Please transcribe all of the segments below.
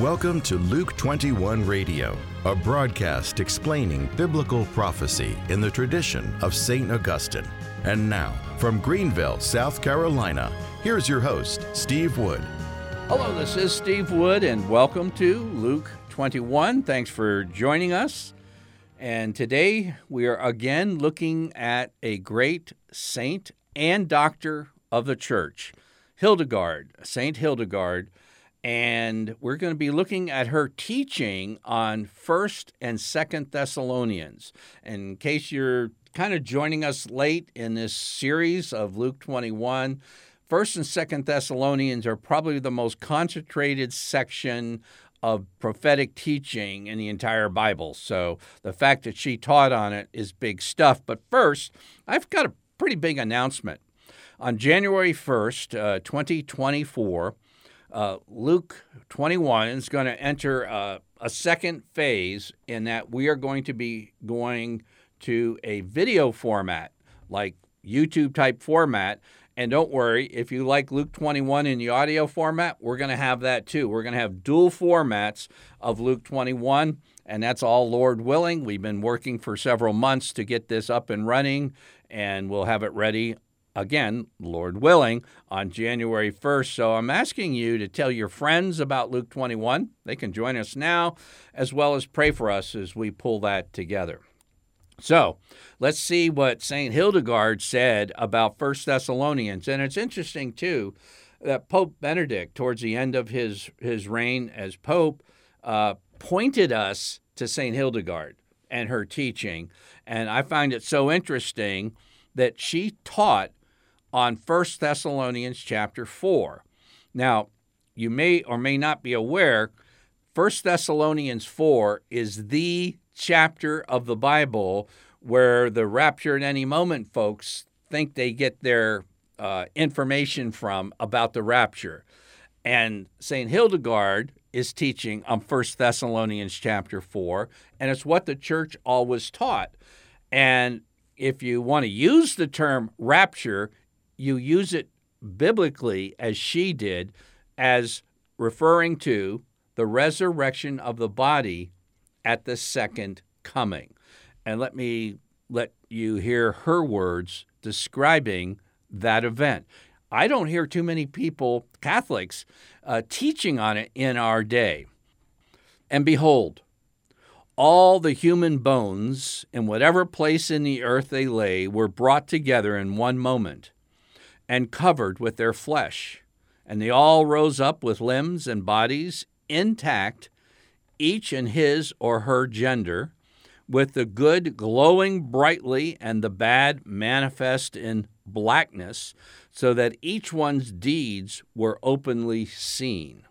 Welcome to Luke 21 Radio, a broadcast explaining biblical prophecy in the tradition of St. Augustine. And now, from Greenville, South Carolina, here's your host, Steve Wood. Hello, this is Steve Wood, and welcome to Luke 21. Thanks for joining us. And today we are again looking at a great saint and doctor of the church, Hildegard, Saint Hildegard and we're going to be looking at her teaching on 1st and 2nd Thessalonians. In case you're kind of joining us late in this series of Luke 21, 1st and 2nd Thessalonians are probably the most concentrated section of prophetic teaching in the entire Bible. So the fact that she taught on it is big stuff. But first, I've got a pretty big announcement. On January 1st, uh, 2024, uh, Luke 21 is going to enter uh, a second phase in that we are going to be going to a video format, like YouTube type format. And don't worry, if you like Luke 21 in the audio format, we're going to have that too. We're going to have dual formats of Luke 21, and that's all Lord willing. We've been working for several months to get this up and running, and we'll have it ready again, Lord willing, on January 1st. So I'm asking you to tell your friends about Luke 21. They can join us now, as well as pray for us as we pull that together. So let's see what St. Hildegard said about First Thessalonians. And it's interesting, too, that Pope Benedict, towards the end of his, his reign as Pope, uh, pointed us to St. Hildegard and her teaching. And I find it so interesting that she taught on 1 Thessalonians chapter 4. Now, you may or may not be aware, 1 Thessalonians 4 is the chapter of the Bible where the rapture at any moment folks think they get their uh, information from about the rapture. And St. Hildegard is teaching on 1 Thessalonians chapter 4, and it's what the church always taught. And if you want to use the term rapture, you use it biblically, as she did, as referring to the resurrection of the body at the second coming. And let me let you hear her words describing that event. I don't hear too many people, Catholics, uh, teaching on it in our day. And behold, all the human bones, in whatever place in the earth they lay, were brought together in one moment and covered with their flesh. And they all rose up with limbs and bodies intact, each in his or her gender, with the good glowing brightly and the bad manifest in blackness, so that each one's deeds were openly seen.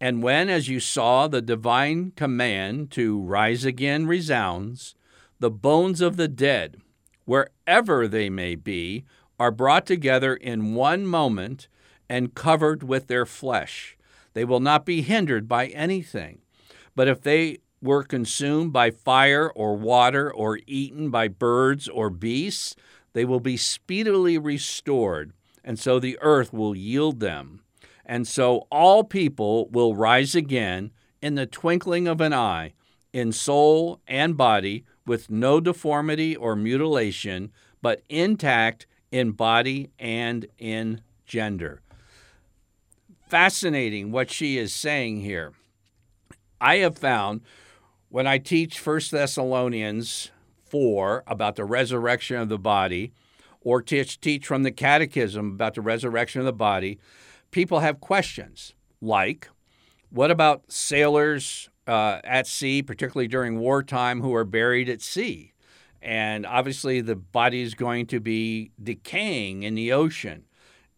And when, as you saw, the divine command to rise again resounds, the bones of the dead, wherever they may be, are brought together in one moment and covered with their flesh. They will not be hindered by anything. But if they were consumed by fire or water or eaten by birds or beasts, they will be speedily restored, and so the earth will yield them. And so all people will rise again in the twinkling of an eye, in soul and body, with no deformity or mutilation, but intact in body and in gender. Fascinating what she is saying here. I have found when I teach 1 Thessalonians 4 about the resurrection of the body, or teach, teach from the catechism about the resurrection of the body, people have questions like, what about sailors uh, at sea, particularly during wartime, who are buried at sea? And obviously, the body is going to be decaying in the ocean.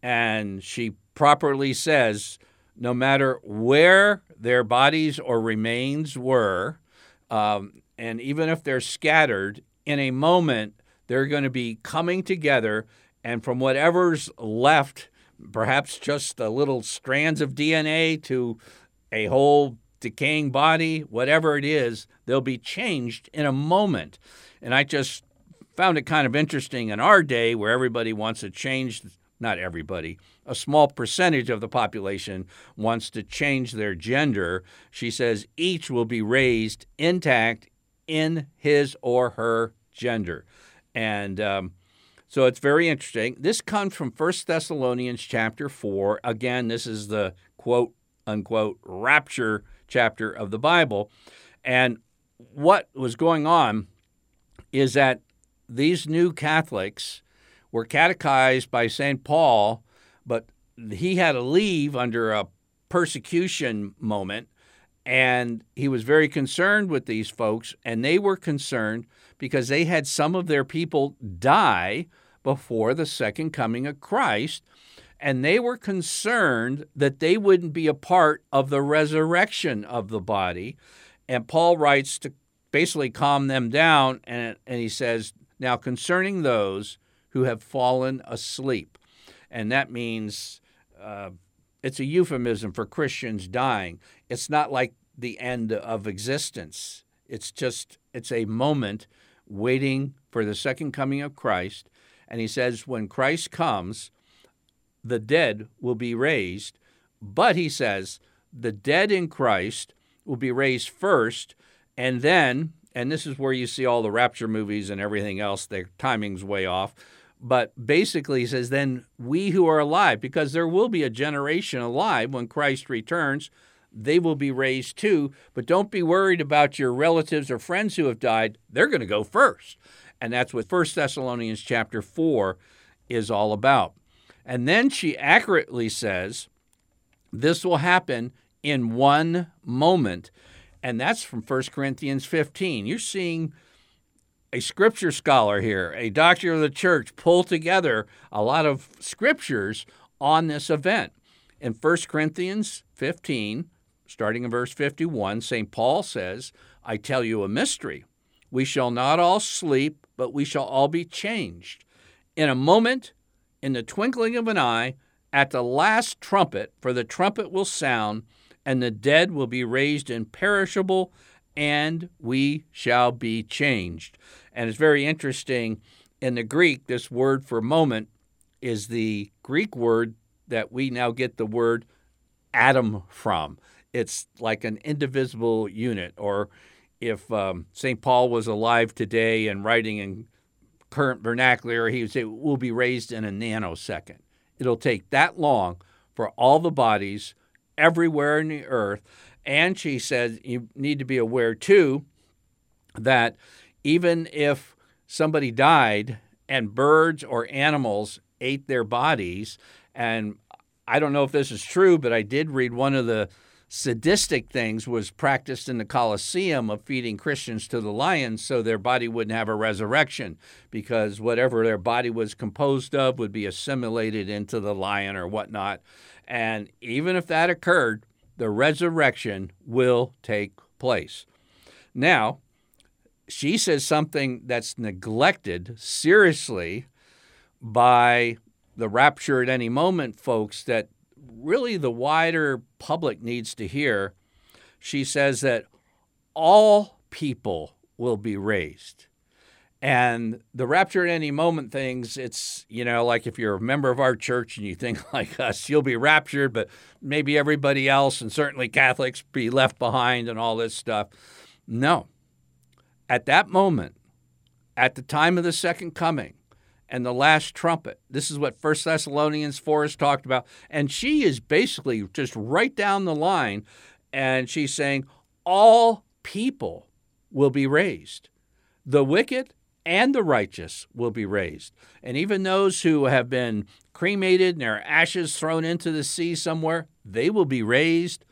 And she properly says no matter where their bodies or remains were, um, and even if they're scattered, in a moment, they're going to be coming together. And from whatever's left, perhaps just a little strands of DNA to a whole decaying body, whatever it is, they'll be changed in a moment. And I just found it kind of interesting in our day where everybody wants to change not everybody, a small percentage of the population wants to change their gender. She says each will be raised intact in his or her gender. And um, so it's very interesting. This comes from 1 Thessalonians chapter 4. Again, this is the quote unquote rapture chapter of the Bible. And what was going on is that these new Catholics were catechized by St. Paul, but he had to leave under a persecution moment. And he was very concerned with these folks, and they were concerned because they had some of their people die before the second coming of Christ. And they were concerned that they wouldn't be a part of the resurrection of the body. And Paul writes to basically calm them down, and, and he says, Now concerning those who have fallen asleep, and that means uh, it's a euphemism for Christians dying. It's not like the end of existence. It's just it's a moment waiting for the second coming of Christ. And he says when Christ comes, the dead will be raised, but he says the dead in Christ will be raised first and then and this is where you see all the rapture movies and everything else their timing's way off but basically, he says, then we who are alive, because there will be a generation alive when Christ returns, they will be raised too. But don't be worried about your relatives or friends who have died. They're going to go first. And that's what 1 Thessalonians chapter 4 is all about. And then she accurately says, this will happen in one moment. And that's from 1 Corinthians 15. You're seeing a scripture scholar here, a doctor of the church, pull together a lot of scriptures on this event. In 1 Corinthians 15, starting in verse 51, St. Paul says, I tell you a mystery. We shall not all sleep, but we shall all be changed. In a moment, in the twinkling of an eye, at the last trumpet, for the trumpet will sound, and the dead will be raised imperishable, and we shall be changed. And it's very interesting. In the Greek, this word for moment is the Greek word that we now get the word atom from. It's like an indivisible unit. Or if um, St. Paul was alive today and writing in current vernacular, he would say, We'll be raised in a nanosecond. It'll take that long for all the bodies everywhere in the earth. And she said, you need to be aware too that even if somebody died and birds or animals ate their bodies, and I don't know if this is true, but I did read one of the sadistic things was practiced in the Colosseum of feeding Christians to the lions so their body wouldn't have a resurrection because whatever their body was composed of would be assimilated into the lion or whatnot. And even if that occurred, the resurrection will take place. Now, she says something that's neglected seriously by the rapture at any moment folks that really the wider public needs to hear. She says that all people will be raised. And the rapture at any moment things, it's, you know, like if you're a member of our church and you think like us, you'll be raptured, but maybe everybody else and certainly Catholics be left behind and all this stuff. No, at that moment, at the time of the second coming and the last trumpet, this is what 1 Thessalonians 4 has talked about. And she is basically just right down the line, and she's saying, all people will be raised. The wicked and the righteous will be raised. And even those who have been cremated and their ashes thrown into the sea somewhere, they will be raised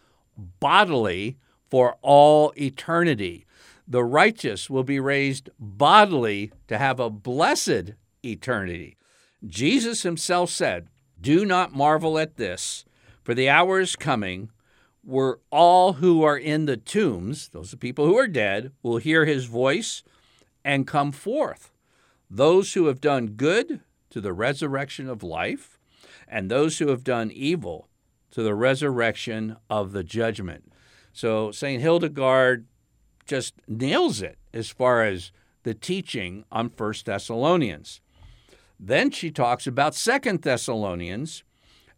bodily for all eternity the righteous will be raised bodily to have a blessed eternity. Jesus himself said, Do not marvel at this, for the hour is coming where all who are in the tombs, those are people who are dead, will hear his voice and come forth. Those who have done good to the resurrection of life, and those who have done evil to the resurrection of the judgment. So, St. Hildegard just nails it as far as the teaching on First Thessalonians. Then she talks about Second Thessalonians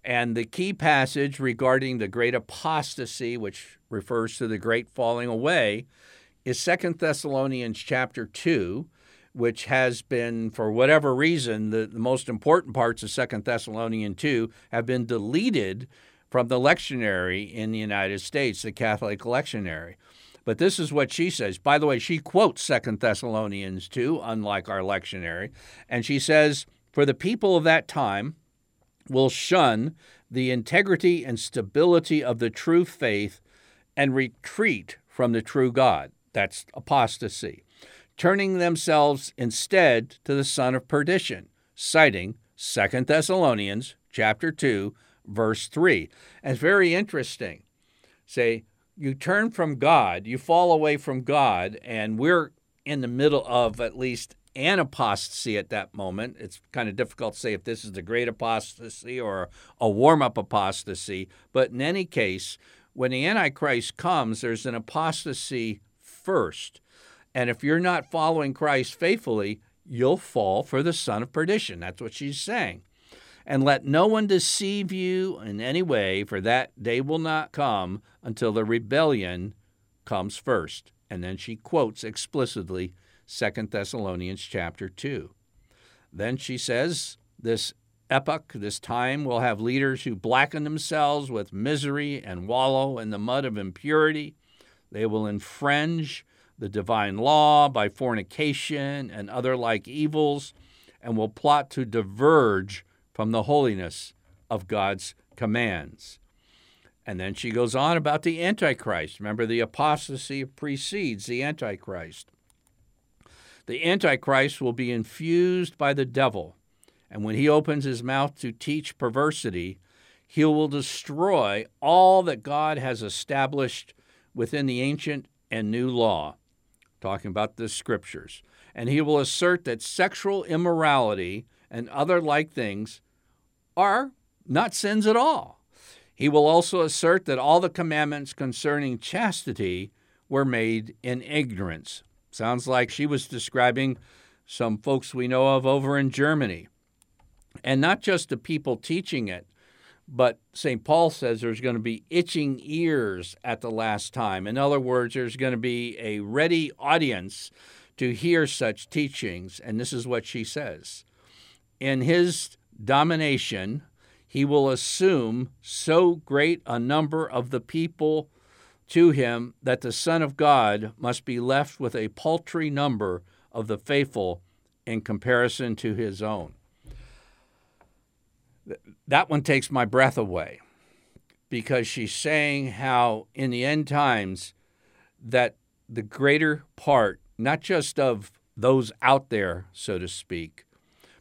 and the key passage regarding the great apostasy, which refers to the great falling away, is Second Thessalonians chapter 2, which has been, for whatever reason, the, the most important parts of Second Thessalonians 2 have been deleted from the lectionary in the United States, the Catholic lectionary. But this is what she says. By the way, she quotes Second Thessalonians 2, unlike our lectionary, and she says, For the people of that time will shun the integrity and stability of the true faith and retreat from the true God. That's apostasy turning themselves instead to the son of perdition, citing 2 Thessalonians chapter 2 verse 3. And it's very interesting. Say you turn from God, you fall away from God, and we're in the middle of at least an apostasy at that moment. It's kind of difficult to say if this is the great apostasy or a warm up apostasy, but in any case, when the Antichrist comes, there's an apostasy first. And if you're not following Christ faithfully, you'll fall for the son of perdition. That's what she's saying. And let no one deceive you in any way, for that day will not come until the rebellion comes first. And then she quotes explicitly 2 Thessalonians chapter 2. Then she says, This epoch, this time, will have leaders who blacken themselves with misery and wallow in the mud of impurity. They will infringe the divine law by fornication and other like evils, and will plot to diverge from the holiness of God's commands. And then she goes on about the Antichrist. Remember, the apostasy precedes the Antichrist. The Antichrist will be infused by the devil, and when he opens his mouth to teach perversity, he will destroy all that God has established within the ancient and new law talking about the scriptures. And he will assert that sexual immorality and other like things are not sins at all. He will also assert that all the commandments concerning chastity were made in ignorance. Sounds like she was describing some folks we know of over in Germany. And not just the people teaching it, but St. Paul says there's going to be itching ears at the last time. In other words, there's going to be a ready audience to hear such teachings. And this is what she says In his domination, he will assume so great a number of the people to him that the Son of God must be left with a paltry number of the faithful in comparison to his own. That one takes my breath away because she's saying how in the end times that the greater part not just of those out there so to speak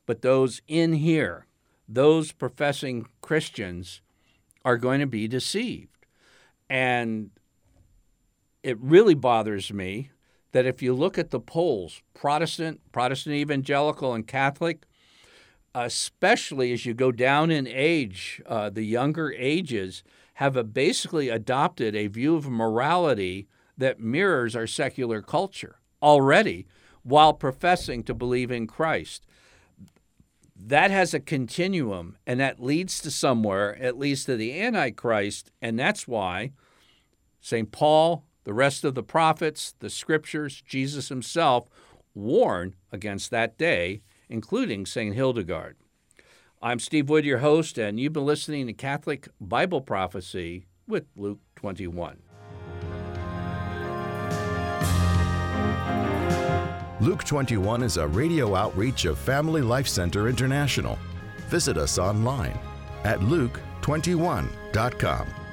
but those in here those professing christians are going to be deceived and it really bothers me that if you look at the polls protestant protestant evangelical and catholic especially as you go down in age, uh, the younger ages have a basically adopted a view of morality that mirrors our secular culture already while professing to believe in Christ. That has a continuum, and that leads to somewhere, at least to the Antichrist, and that's why St. Paul, the rest of the prophets, the scriptures, Jesus himself warn against that day including St. Hildegard. I'm Steve Wood, your host, and you've been listening to Catholic Bible Prophecy with Luke 21. Luke 21 is a radio outreach of Family Life Center International. Visit us online at luke21.com.